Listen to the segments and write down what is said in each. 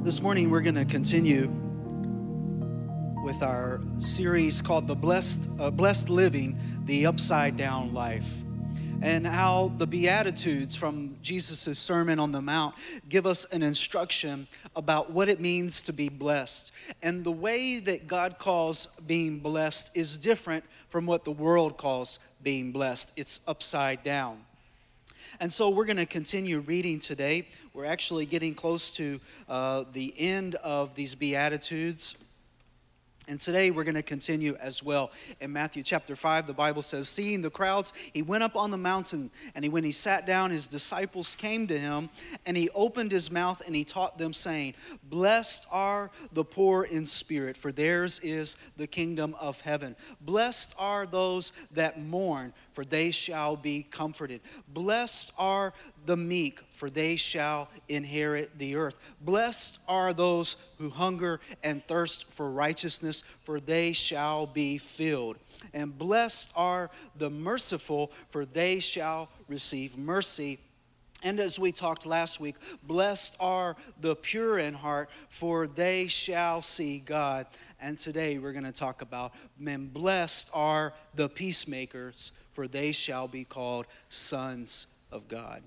This morning, we're going to continue with our series called The Blessed, uh, Blessed Living, the Upside Down Life. And how the Beatitudes from Jesus' Sermon on the Mount give us an instruction about what it means to be blessed. And the way that God calls being blessed is different from what the world calls being blessed, it's upside down. And so we're going to continue reading today. We're actually getting close to uh, the end of these Beatitudes. And today we're going to continue as well. In Matthew chapter 5, the Bible says, Seeing the crowds, he went up on the mountain, and he, when he sat down, his disciples came to him, and he opened his mouth and he taught them, saying, Blessed are the poor in spirit, for theirs is the kingdom of heaven. Blessed are those that mourn, for they shall be comforted. Blessed are the meek, for they shall inherit the earth. Blessed are those who hunger and thirst for righteousness, for they shall be filled. And blessed are the merciful, for they shall receive mercy. And as we talked last week, blessed are the pure in heart, for they shall see God. And today we're going to talk about men. Blessed are the peacemakers, for they shall be called sons of God.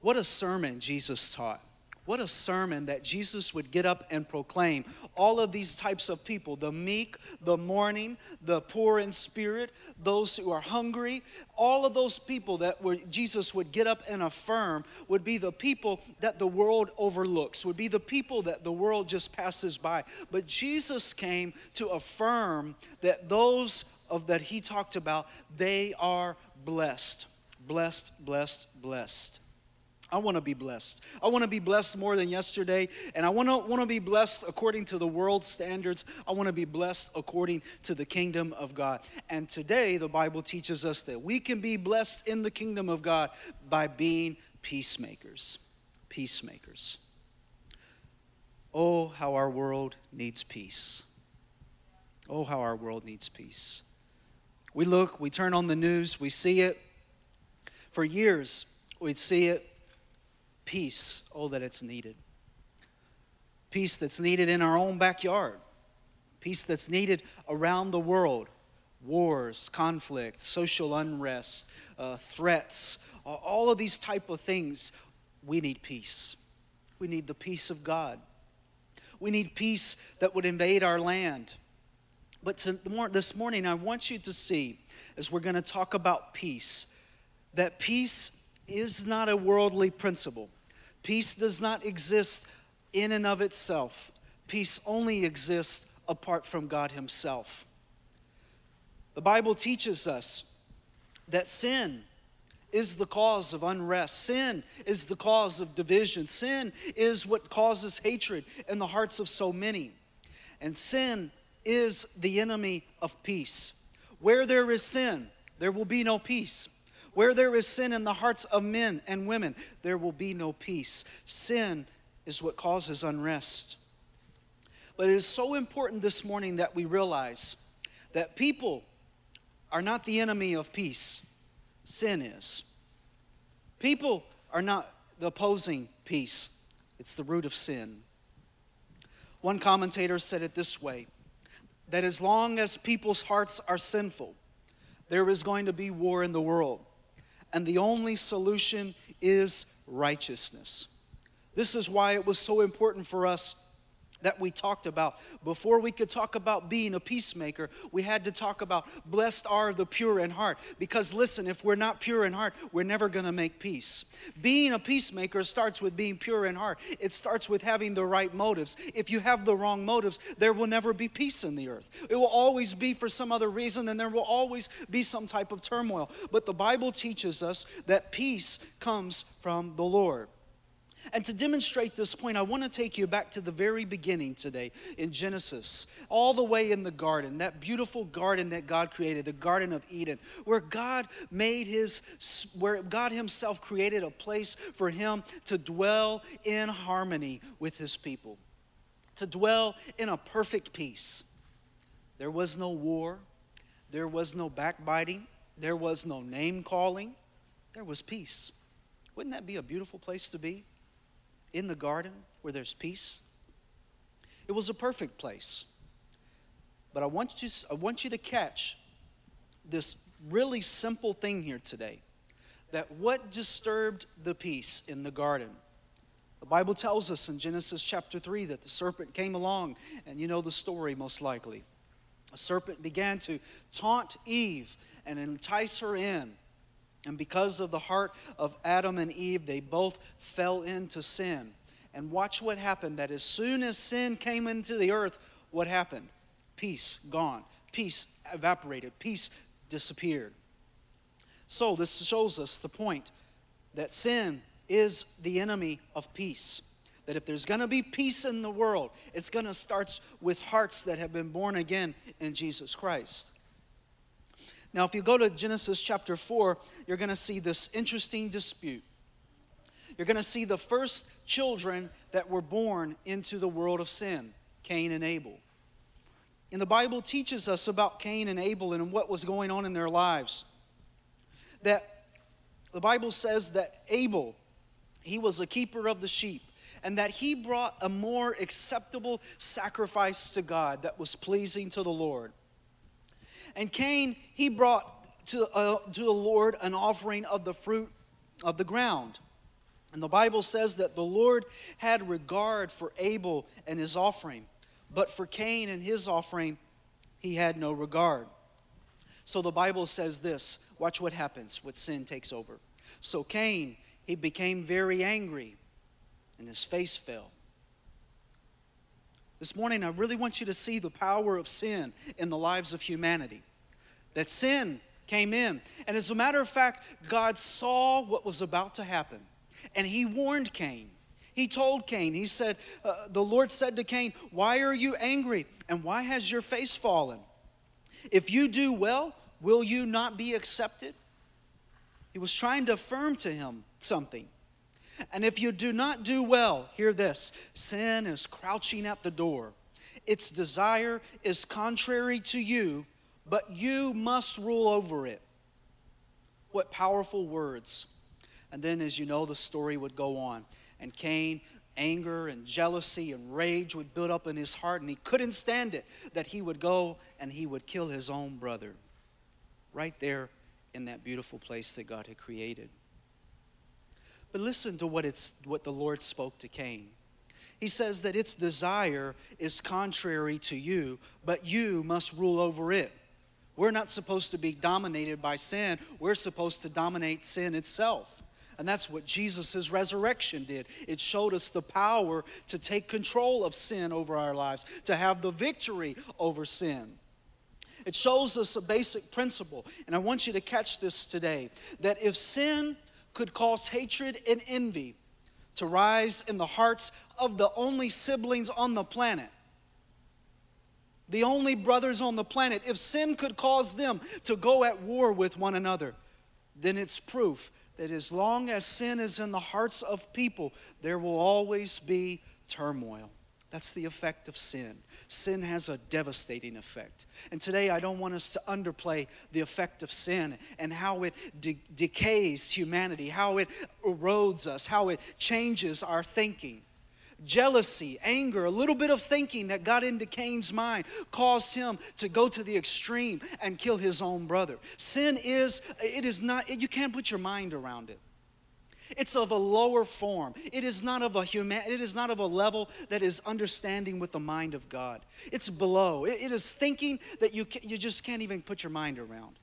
What a sermon Jesus taught. What a sermon that Jesus would get up and proclaim. All of these types of people the meek, the mourning, the poor in spirit, those who are hungry, all of those people that were, Jesus would get up and affirm would be the people that the world overlooks, would be the people that the world just passes by. But Jesus came to affirm that those of that he talked about, they are blessed. Blessed, blessed, blessed. I want to be blessed. I want to be blessed more than yesterday, and I want to want to be blessed according to the world standards. I want to be blessed according to the kingdom of God. And today the Bible teaches us that we can be blessed in the kingdom of God by being peacemakers. Peacemakers. Oh, how our world needs peace. Oh, how our world needs peace. We look, we turn on the news, we see it. For years, we'd see it peace, oh, that it's needed. Peace that's needed in our own backyard, peace that's needed around the world. Wars, conflict, social unrest, uh, threats, all of these type of things. We need peace. We need the peace of God. We need peace that would invade our land. But to, this morning, I want you to see, as we're going to talk about peace, that peace is not a worldly principle. Peace does not exist in and of itself, peace only exists apart from God Himself. The Bible teaches us that sin is the cause of unrest. Sin is the cause of division. Sin is what causes hatred in the hearts of so many. And sin is the enemy of peace. Where there is sin, there will be no peace. Where there is sin in the hearts of men and women, there will be no peace. Sin is what causes unrest. But it is so important this morning that we realize that people are not the enemy of peace, sin is. People are not the opposing peace, it's the root of sin. One commentator said it this way that as long as people's hearts are sinful, there is going to be war in the world and the only solution is righteousness. This is why it was so important for us that we talked about. Before we could talk about being a peacemaker, we had to talk about blessed are the pure in heart. Because listen, if we're not pure in heart, we're never gonna make peace. Being a peacemaker starts with being pure in heart, it starts with having the right motives. If you have the wrong motives, there will never be peace in the earth. It will always be for some other reason, and there will always be some type of turmoil. But the Bible teaches us that peace comes from the Lord. And to demonstrate this point, I want to take you back to the very beginning today in Genesis, all the way in the garden, that beautiful garden that God created, the Garden of Eden, where God made his, where God Himself created a place for Him to dwell in harmony with His people, to dwell in a perfect peace. There was no war, there was no backbiting, there was no name calling, there was peace. Wouldn't that be a beautiful place to be? In the garden where there's peace? It was a perfect place. But I want you, I want you to catch this really simple thing here today that what disturbed the peace in the garden? The Bible tells us in Genesis chapter 3 that the serpent came along, and you know the story most likely. A serpent began to taunt Eve and entice her in. And because of the heart of Adam and Eve, they both fell into sin. And watch what happened that as soon as sin came into the earth, what happened? Peace gone. Peace evaporated. Peace disappeared. So, this shows us the point that sin is the enemy of peace. That if there's to be peace in the world, it's to start with hearts that have been born again in Jesus Christ. Now, if you go to Genesis chapter 4, you're going to see this interesting dispute. You're going to see the first children that were born into the world of sin Cain and Abel. And the Bible teaches us about Cain and Abel and what was going on in their lives. That the Bible says that Abel, he was a keeper of the sheep, and that he brought a more acceptable sacrifice to God that was pleasing to the Lord. And Cain, he brought to, uh, to the Lord an offering of the fruit of the ground. And the Bible says that the Lord had regard for Abel and his offering, but for Cain and his offering, he had no regard. So the Bible says this watch what happens when sin takes over. So Cain, he became very angry, and his face fell. This morning, I really want you to see the power of sin in the lives of humanity. That sin came in. And as a matter of fact, God saw what was about to happen. And he warned Cain. He told Cain, he said, uh, The Lord said to Cain, Why are you angry? And why has your face fallen? If you do well, will you not be accepted? He was trying to affirm to him something. And if you do not do well, hear this sin is crouching at the door. Its desire is contrary to you, but you must rule over it. What powerful words. And then, as you know, the story would go on. And Cain, anger and jealousy and rage would build up in his heart, and he couldn't stand it that he would go and he would kill his own brother right there in that beautiful place that God had created. But listen to what, it's, what the Lord spoke to Cain. He says that its desire is contrary to you, but you must rule over it. We're not supposed to be dominated by sin, we're supposed to dominate sin itself. And that's what Jesus' resurrection did. It showed us the power to take control of sin over our lives, to have the victory over sin. It shows us a basic principle, and I want you to catch this today that if sin could cause hatred and envy to rise in the hearts of the only siblings on the planet, the only brothers on the planet, if sin could cause them to go at war with one another, then it's proof that as long as sin is in the hearts of people, there will always be turmoil. That's the effect of sin. Sin has a devastating effect. And today I don't want us to underplay the effect of sin and how it de- decays humanity, how it erodes us, how it changes our thinking jealousy, anger, a little bit of thinking that got into Cain's mind caused him to go to the extreme and kill his own brother. Sin is, it is not, you can't put your mind around it. It's of a lower form. It is not of a human, it is not of a level that is understanding with the mind of God. It's below. it, it is thinking that you, you just can't even put your mind around.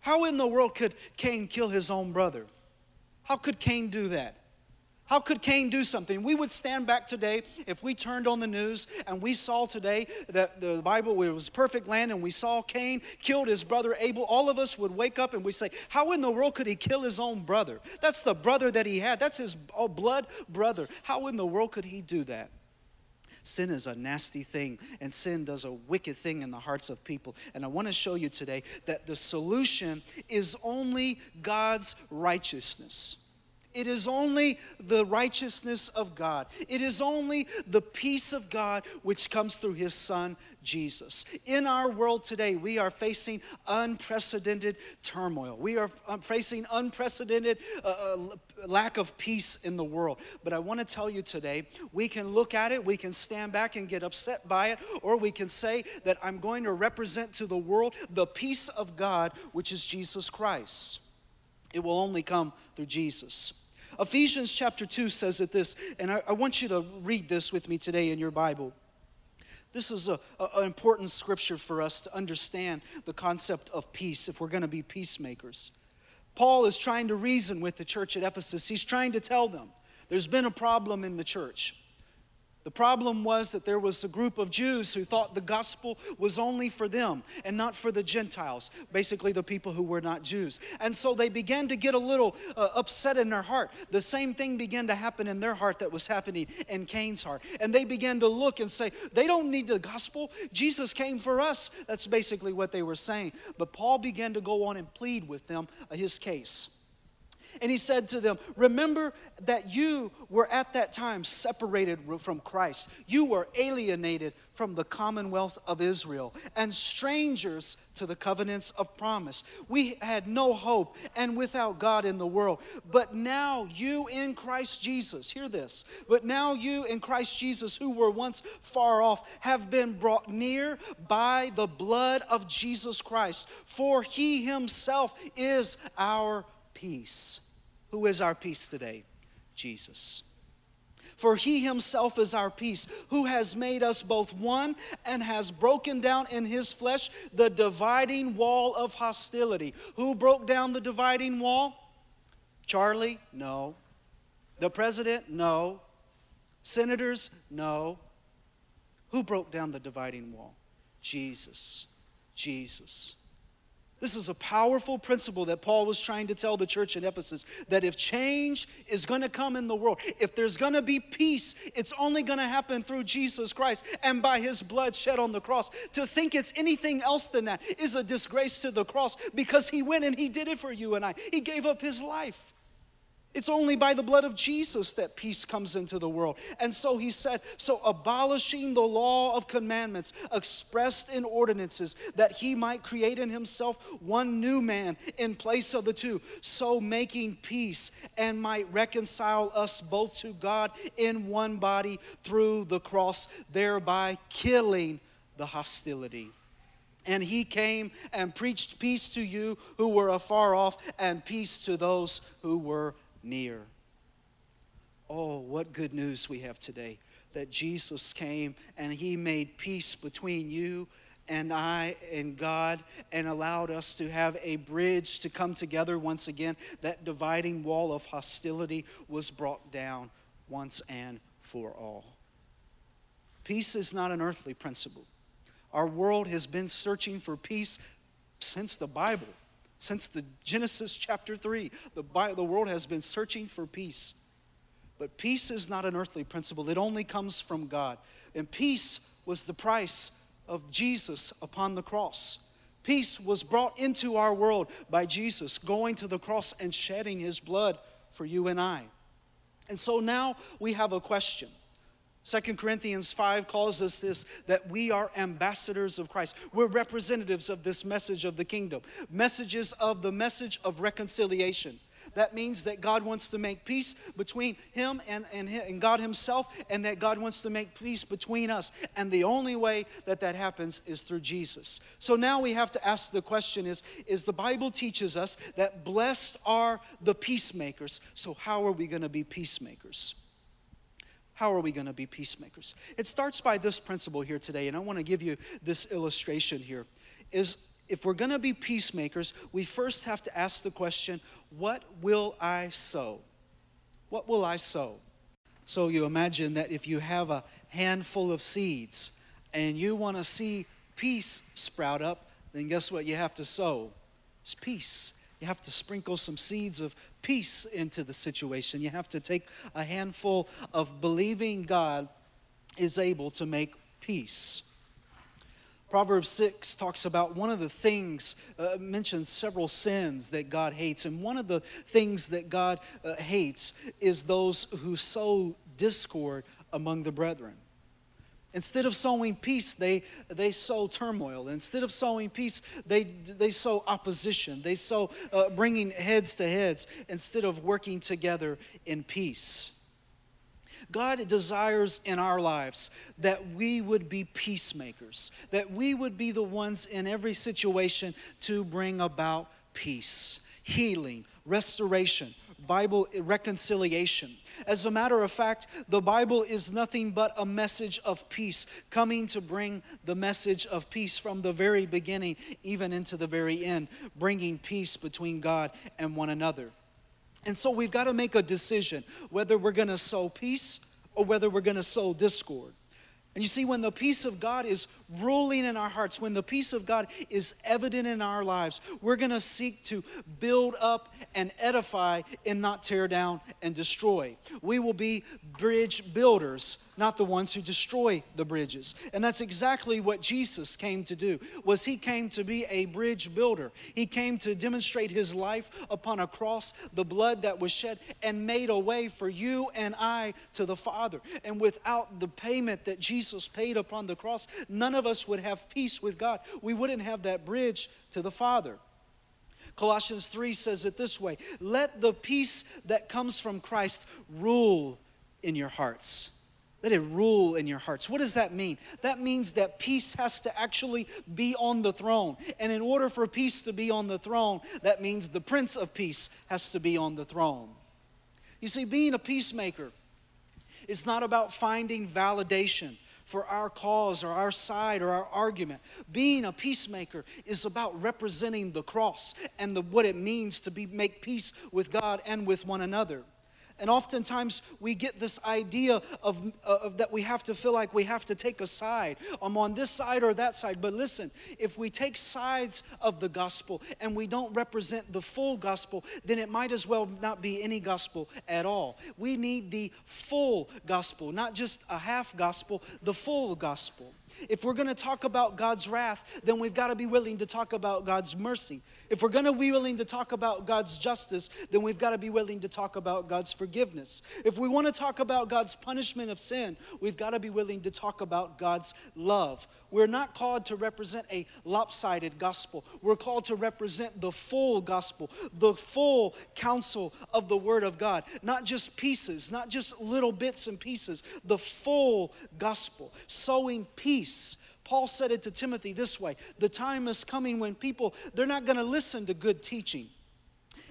How in the world could Cain kill his own brother? How could Cain do that? How could Cain do something? We would stand back today if we turned on the news and we saw today that the Bible it was perfect land and we saw Cain killed his brother Abel. All of us would wake up and we say, How in the world could he kill his own brother? That's the brother that he had, that's his oh, blood brother. How in the world could he do that? Sin is a nasty thing, and sin does a wicked thing in the hearts of people. And I want to show you today that the solution is only God's righteousness. It is only the righteousness of God. It is only the peace of God which comes through his son, Jesus. In our world today, we are facing unprecedented turmoil. We are um, facing unprecedented uh, uh, lack of peace in the world. But I want to tell you today, we can look at it, we can stand back and get upset by it, or we can say that I'm going to represent to the world the peace of God, which is Jesus Christ. It will only come through Jesus. Ephesians chapter 2 says it this, and I, I want you to read this with me today in your Bible. This is an important scripture for us to understand the concept of peace if we're going to be peacemakers. Paul is trying to reason with the church at Ephesus. He's trying to tell them there's been a problem in the church. The problem was that there was a group of Jews who thought the gospel was only for them and not for the Gentiles, basically the people who were not Jews. And so they began to get a little uh, upset in their heart. The same thing began to happen in their heart that was happening in Cain's heart. And they began to look and say, they don't need the gospel. Jesus came for us. That's basically what they were saying. But Paul began to go on and plead with them uh, his case. And he said to them, Remember that you were at that time separated from Christ. You were alienated from the commonwealth of Israel and strangers to the covenants of promise. We had no hope and without God in the world. But now you in Christ Jesus, hear this, but now you in Christ Jesus, who were once far off, have been brought near by the blood of Jesus Christ. For he himself is our peace. Who is our peace today? Jesus. For he himself is our peace, who has made us both one and has broken down in his flesh the dividing wall of hostility. Who broke down the dividing wall? Charlie? No. The president? No. Senators? No. Who broke down the dividing wall? Jesus. Jesus. This is a powerful principle that Paul was trying to tell the church in Ephesus that if change is going to come in the world, if there's going to be peace, it's only going to happen through Jesus Christ and by his blood shed on the cross. To think it's anything else than that is a disgrace to the cross because he went and he did it for you and I. He gave up his life. It's only by the blood of Jesus that peace comes into the world. And so he said, so abolishing the law of commandments expressed in ordinances, that he might create in himself one new man in place of the two, so making peace and might reconcile us both to God in one body through the cross, thereby killing the hostility. And he came and preached peace to you who were afar off, and peace to those who were near. Oh, what good news we have today that Jesus came and he made peace between you and I and God and allowed us to have a bridge to come together once again. That dividing wall of hostility was brought down once and for all. Peace is not an earthly principle. Our world has been searching for peace since the Bible. Since the Genesis chapter 3, the, the world has been searching for peace. But peace is not an earthly principle, it only comes from God. And peace was the price of Jesus upon the cross. Peace was brought into our world by Jesus going to the cross and shedding his blood for you and I. And so now we have a question. Second Corinthians 5 calls us this that we are ambassadors of Christ. We're representatives of this message of the kingdom, messages of the message of reconciliation. That means that God wants to make peace between Him and, and, and God Himself, and that God wants to make peace between us. And the only way that that happens is through Jesus. So now we have to ask the question is, is the Bible teaches us that blessed are the peacemakers. So how are we going to be peacemakers? How are we going to be peacemakers? It starts by this principle here today, and I want to give you this illustration here. Is if we're going to be peacemakers, we first have to ask the question, what will I sow? What will I sow? So you imagine that if you have a handful of seeds and you want to see peace sprout up, then guess what you have to sow? It's peace. You have to sprinkle some seeds of peace into the situation. You have to take a handful of believing God is able to make peace. Proverbs 6 talks about one of the things, uh, mentions several sins that God hates. And one of the things that God uh, hates is those who sow discord among the brethren. Instead of sowing peace, they, they sow turmoil. Instead of sowing peace, they, they sow opposition. They sow uh, bringing heads to heads instead of working together in peace. God desires in our lives that we would be peacemakers, that we would be the ones in every situation to bring about peace, healing, restoration, Bible reconciliation. As a matter of fact, the Bible is nothing but a message of peace, coming to bring the message of peace from the very beginning, even into the very end, bringing peace between God and one another. And so we've got to make a decision whether we're going to sow peace or whether we're going to sow discord. And you see, when the peace of God is ruling in our hearts, when the peace of God is evident in our lives, we're going to seek to build up and edify and not tear down and destroy. We will be bridge builders, not the ones who destroy the bridges. And that's exactly what Jesus came to do. Was he came to be a bridge builder. He came to demonstrate his life upon a cross, the blood that was shed and made a way for you and I to the Father. And without the payment that Jesus paid upon the cross, none of us would have peace with God. We wouldn't have that bridge to the Father. Colossians 3 says it this way Let the peace that comes from Christ rule in your hearts. Let it rule in your hearts. What does that mean? That means that peace has to actually be on the throne. And in order for peace to be on the throne, that means the Prince of Peace has to be on the throne. You see, being a peacemaker is not about finding validation for our cause or our side or our argument. Being a peacemaker is about representing the cross and the, what it means to be, make peace with God and with one another. And oftentimes we get this idea of, uh, of, that we have to feel like we have to take a side. I'm on this side or that side. But listen, if we take sides of the gospel and we don't represent the full gospel, then it might as well not be any gospel at all. We need the full gospel, not just a half gospel, the full gospel. If we're going to talk about God's wrath, then we've got to be willing to talk about God's mercy. If we're going to be willing to talk about God's justice, then we've got to be willing to talk about God's forgiveness. If we want to talk about God's punishment of sin, we've got to be willing to talk about God's love. We're not called to represent a lopsided gospel. We're called to represent the full gospel, the full counsel of the Word of God, not just pieces, not just little bits and pieces, the full gospel, sowing peace Paul said it to Timothy this way The time is coming when people, they're not going to listen to good teaching.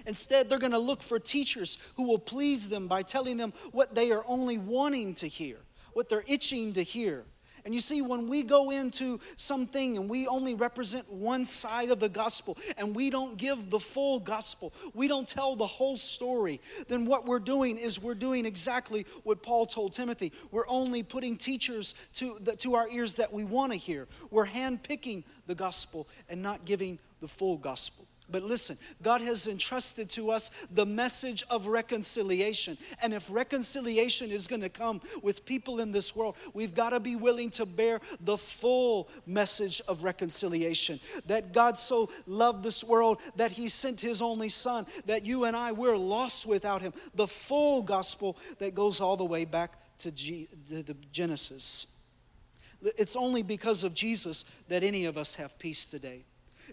Instead, they're going to look for teachers who will please them by telling them what they are only wanting to hear, what they're itching to hear. And you see, when we go into something and we only represent one side of the gospel and we don't give the full gospel, we don't tell the whole story, then what we're doing is we're doing exactly what Paul told Timothy. We're only putting teachers to, the, to our ears that we want to hear. We're handpicking the gospel and not giving the full gospel. But listen, God has entrusted to us the message of reconciliation. And if reconciliation is going to come with people in this world, we've got to be willing to bear the full message of reconciliation. That God so loved this world that he sent his only son, that you and I, we're lost without him. The full gospel that goes all the way back to, G- to Genesis. It's only because of Jesus that any of us have peace today.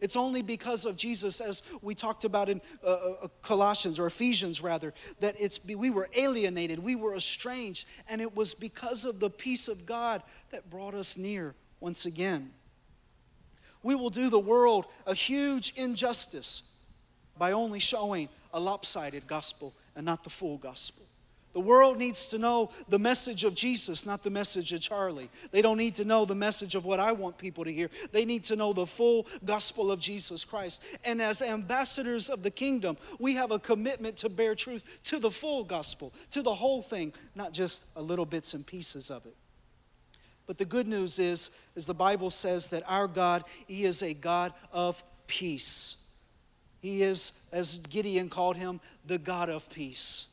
It's only because of Jesus, as we talked about in uh, uh, Colossians or Ephesians rather, that it's we were alienated, we were estranged, and it was because of the peace of God that brought us near once again. We will do the world a huge injustice by only showing a lopsided gospel and not the full gospel. The world needs to know the message of Jesus, not the message of Charlie. They don't need to know the message of what I want people to hear. They need to know the full gospel of Jesus Christ. And as ambassadors of the kingdom, we have a commitment to bear truth to the full gospel, to the whole thing, not just a little bits and pieces of it. But the good news is, as the Bible says, that our God, He is a God of peace. He is, as Gideon called him, the God of peace.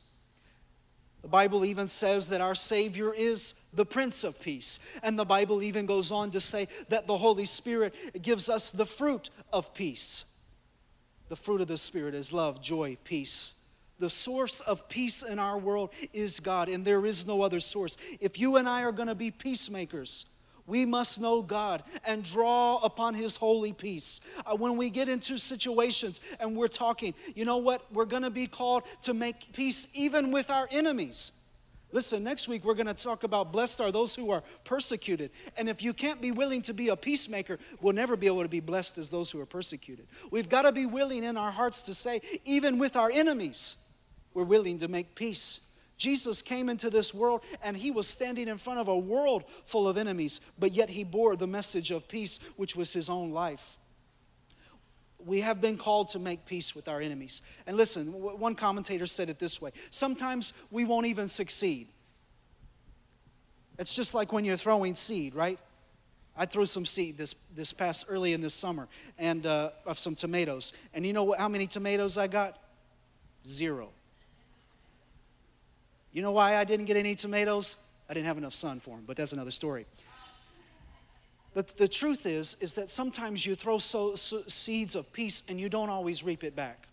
The Bible even says that our Savior is the Prince of Peace. And the Bible even goes on to say that the Holy Spirit gives us the fruit of peace. The fruit of the Spirit is love, joy, peace. The source of peace in our world is God, and there is no other source. If you and I are going to be peacemakers, we must know God and draw upon His holy peace. Uh, when we get into situations and we're talking, you know what? We're going to be called to make peace even with our enemies. Listen, next week we're going to talk about blessed are those who are persecuted. And if you can't be willing to be a peacemaker, we'll never be able to be blessed as those who are persecuted. We've got to be willing in our hearts to say, even with our enemies, we're willing to make peace. Jesus came into this world and he was standing in front of a world full of enemies, but yet he bore the message of peace, which was his own life. We have been called to make peace with our enemies. And listen, one commentator said it this way sometimes we won't even succeed. It's just like when you're throwing seed, right? I threw some seed this, this past early in this summer and uh, of some tomatoes. And you know what, how many tomatoes I got? Zero. You know why I didn't get any tomatoes? I didn't have enough sun for them, but that's another story. The, the truth is, is that sometimes you throw so, so seeds of peace and you don't always reap it back.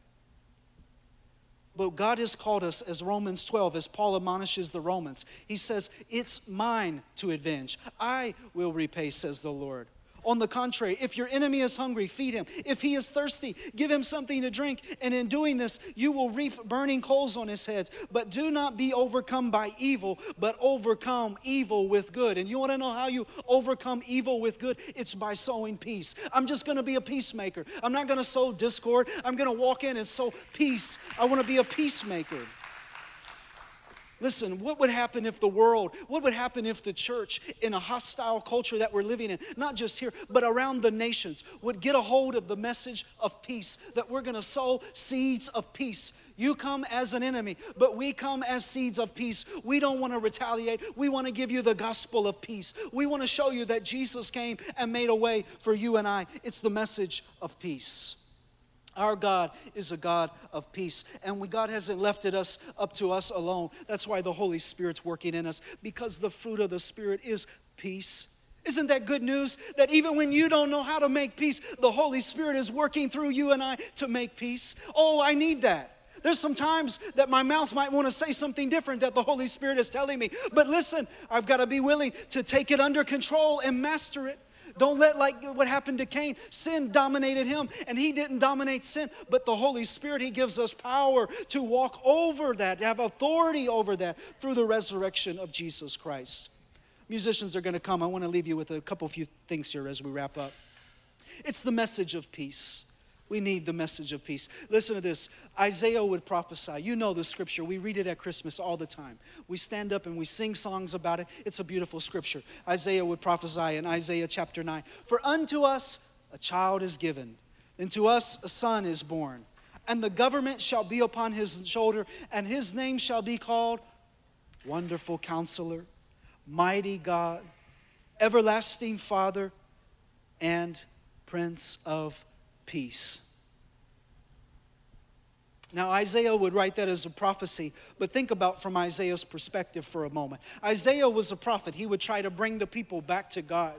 But God has called us, as Romans 12, as Paul admonishes the Romans, he says, It's mine to avenge. I will repay, says the Lord. On the contrary, if your enemy is hungry, feed him. If he is thirsty, give him something to drink. And in doing this, you will reap burning coals on his heads. But do not be overcome by evil, but overcome evil with good. And you want to know how you overcome evil with good? It's by sowing peace. I'm just going to be a peacemaker. I'm not going to sow discord. I'm going to walk in and sow peace. I want to be a peacemaker. Listen, what would happen if the world, what would happen if the church, in a hostile culture that we're living in, not just here, but around the nations, would get a hold of the message of peace, that we're gonna sow seeds of peace. You come as an enemy, but we come as seeds of peace. We don't wanna retaliate. We wanna give you the gospel of peace. We wanna show you that Jesus came and made a way for you and I. It's the message of peace. Our God is a God of peace. And we, God hasn't left it us up to us alone. That's why the Holy Spirit's working in us, because the fruit of the Spirit is peace. Isn't that good news? That even when you don't know how to make peace, the Holy Spirit is working through you and I to make peace. Oh, I need that. There's some times that my mouth might want to say something different that the Holy Spirit is telling me. But listen, I've got to be willing to take it under control and master it. Don't let like what happened to Cain. Sin dominated him and he didn't dominate sin, but the Holy Spirit, he gives us power to walk over that, to have authority over that through the resurrection of Jesus Christ. Musicians are going to come. I want to leave you with a couple few things here as we wrap up. It's the message of peace. We need the message of peace. Listen to this. Isaiah would prophesy. You know the scripture. We read it at Christmas all the time. We stand up and we sing songs about it. It's a beautiful scripture. Isaiah would prophesy in Isaiah chapter 9 For unto us a child is given, and to us a son is born, and the government shall be upon his shoulder, and his name shall be called Wonderful Counselor, Mighty God, Everlasting Father, and Prince of peace. Now, Isaiah would write that as a prophecy, but think about from Isaiah's perspective for a moment. Isaiah was a prophet. He would try to bring the people back to God.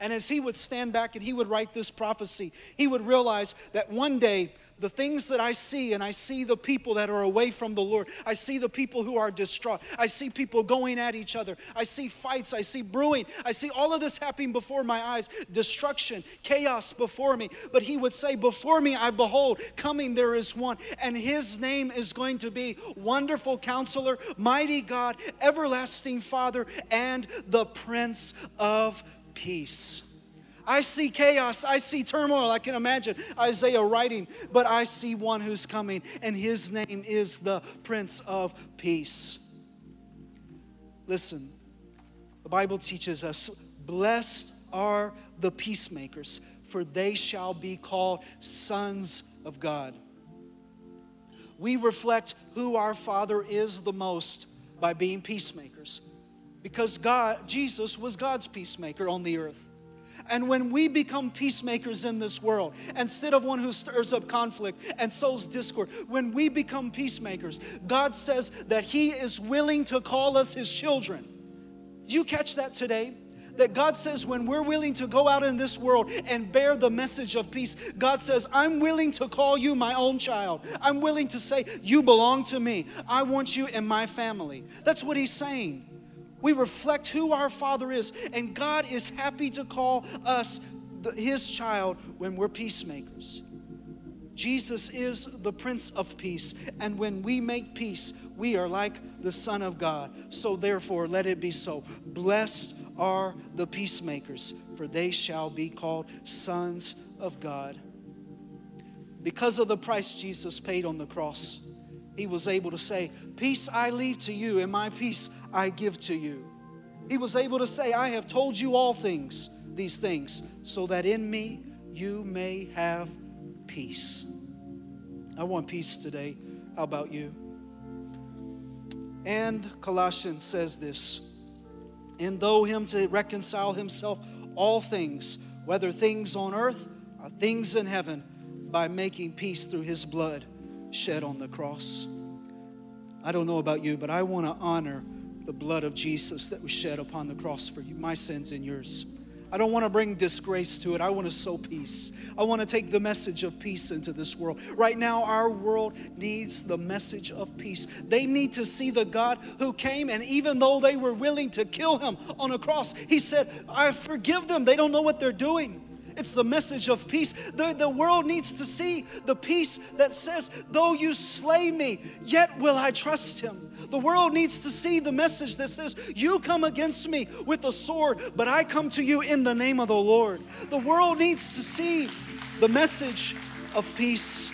And as he would stand back and he would write this prophecy, he would realize that one day the things that I see, and I see the people that are away from the Lord. I see the people who are distraught. I see people going at each other. I see fights. I see brewing. I see all of this happening before my eyes destruction, chaos before me. But he would say, Before me I behold, coming there is one, and his name is going to be Wonderful Counselor, Mighty God, Everlasting Father, and the Prince of Peace. I see chaos, I see turmoil. I can imagine Isaiah writing, but I see one who's coming, and his name is the Prince of Peace. Listen, the Bible teaches us blessed are the peacemakers, for they shall be called sons of God. We reflect who our Father is the most by being peacemakers because God Jesus was God's peacemaker on the earth. And when we become peacemakers in this world, instead of one who stirs up conflict and sows discord, when we become peacemakers, God says that He is willing to call us His children. Do you catch that today? That God says when we're willing to go out in this world and bear the message of peace, God says, I'm willing to call you my own child. I'm willing to say, You belong to me. I want you in my family. That's what He's saying. We reflect who our Father is, and God is happy to call us the, His child when we're peacemakers. Jesus is the Prince of Peace, and when we make peace, we are like the Son of God. So, therefore, let it be so. Blessed are the peacemakers, for they shall be called sons of God. Because of the price Jesus paid on the cross, he was able to say, Peace I leave to you, and my peace I give to you. He was able to say, I have told you all things, these things, so that in me you may have peace. I want peace today. How about you? And Colossians says this And though him to reconcile himself all things, whether things on earth or things in heaven, by making peace through his blood shed on the cross. I don't know about you, but I want to honor the blood of Jesus that was shed upon the cross for you, my sins and yours. I don't want to bring disgrace to it. I want to sow peace. I want to take the message of peace into this world. Right now, our world needs the message of peace. They need to see the God who came, and even though they were willing to kill him on a cross, he said, I forgive them. They don't know what they're doing. It's the message of peace. The, the world needs to see the peace that says, Though you slay me, yet will I trust him. The world needs to see the message that says, You come against me with a sword, but I come to you in the name of the Lord. The world needs to see the message of peace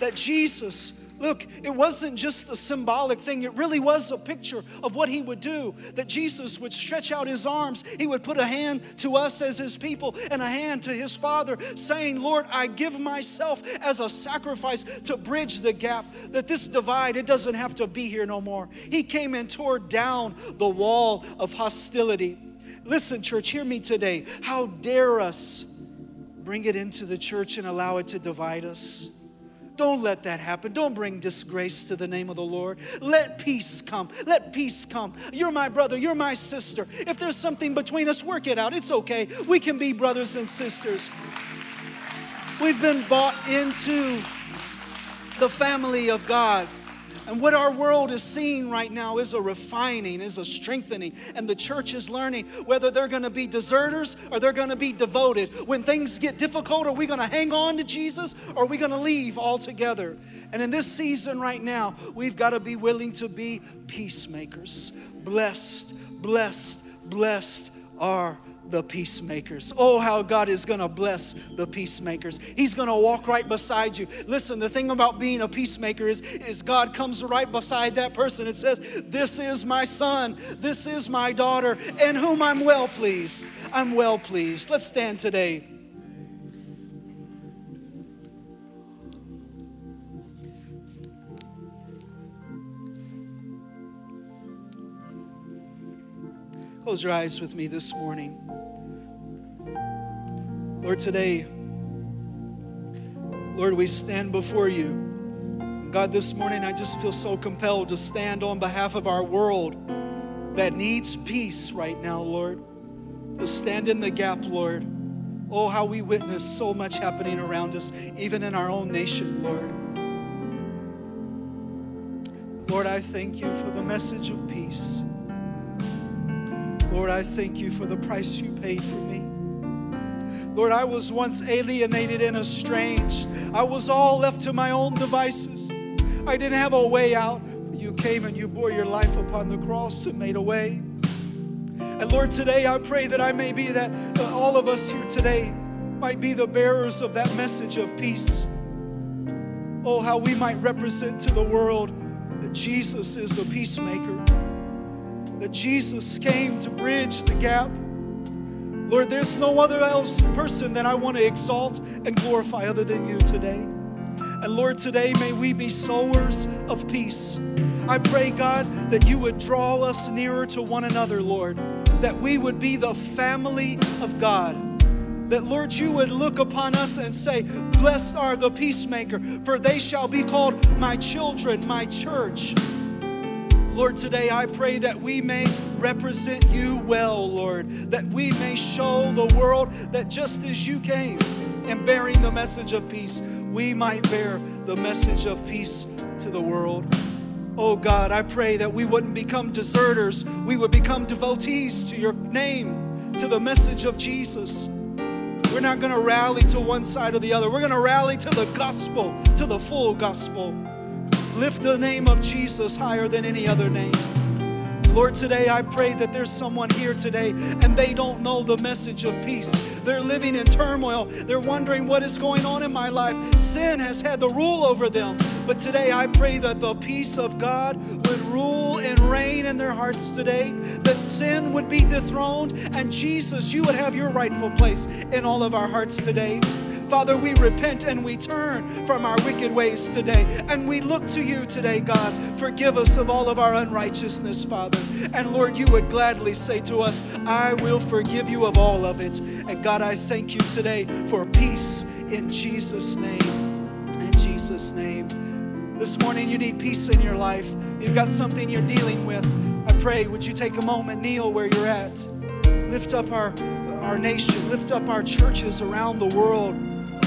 that Jesus Look, it wasn't just a symbolic thing, it really was a picture of what he would do. That Jesus would stretch out his arms, he would put a hand to us as his people and a hand to his Father, saying, Lord, I give myself as a sacrifice to bridge the gap, that this divide, it doesn't have to be here no more. He came and tore down the wall of hostility. Listen, church, hear me today. How dare us bring it into the church and allow it to divide us? Don't let that happen. Don't bring disgrace to the name of the Lord. Let peace come. Let peace come. You're my brother. You're my sister. If there's something between us, work it out. It's okay. We can be brothers and sisters. We've been bought into the family of God. And what our world is seeing right now is a refining, is a strengthening. And the church is learning whether they're going to be deserters or they're going to be devoted. When things get difficult, are we going to hang on to Jesus or are we going to leave altogether? And in this season right now, we've got to be willing to be peacemakers. Blessed, blessed, blessed are the peacemakers. Oh, how God is going to bless the peacemakers. He's going to walk right beside you. Listen, the thing about being a peacemaker is, is God comes right beside that person and says, This is my son, this is my daughter, in whom I'm well pleased. I'm well pleased. Let's stand today. Close your eyes with me this morning. Lord, today, Lord, we stand before you. God, this morning I just feel so compelled to stand on behalf of our world that needs peace right now, Lord. To stand in the gap, Lord. Oh, how we witness so much happening around us, even in our own nation, Lord. Lord, I thank you for the message of peace. Lord, I thank you for the price you paid for me. Lord, I was once alienated and estranged. I was all left to my own devices. I didn't have a way out. You came and you bore your life upon the cross and made a way. And Lord, today I pray that I may be that uh, all of us here today might be the bearers of that message of peace. Oh, how we might represent to the world that Jesus is a peacemaker, that Jesus came to bridge the gap Lord, there's no other else person that I want to exalt and glorify other than you today. And Lord, today may we be sowers of peace. I pray, God, that you would draw us nearer to one another, Lord, that we would be the family of God that, Lord, you would look upon us and say, Blessed are the peacemaker, for they shall be called my children, my church. Lord, today I pray that we may represent you well, Lord, that we may show the world that just as you came and bearing the message of peace, we might bear the message of peace to the world. Oh God, I pray that we wouldn't become deserters, we would become devotees to your name, to the message of Jesus. We're not going to rally to one side or the other. We're going to rally to the gospel, to the full gospel. Lift the name of Jesus higher than any other name. Lord, today I pray that there's someone here today and they don't know the message of peace. They're living in turmoil. They're wondering what is going on in my life. Sin has had the rule over them. But today I pray that the peace of God would rule and reign in their hearts today, that sin would be dethroned, and Jesus, you would have your rightful place in all of our hearts today. Father, we repent and we turn from our wicked ways today. And we look to you today, God. Forgive us of all of our unrighteousness, Father. And Lord, you would gladly say to us, I will forgive you of all of it. And God, I thank you today for peace in Jesus' name. In Jesus' name. This morning, you need peace in your life. You've got something you're dealing with. I pray, would you take a moment, kneel where you're at? Lift up our, our nation, lift up our churches around the world.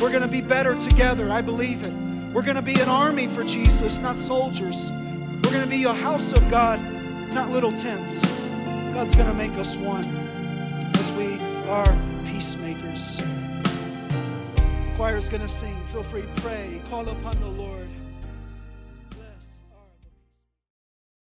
We're going to be better together. I believe it. We're going to be an army for Jesus, not soldiers. We're going to be a house of God, not little tents. God's going to make us one as we are peacemakers. The choir's going to sing. Feel free to pray. Call upon the Lord.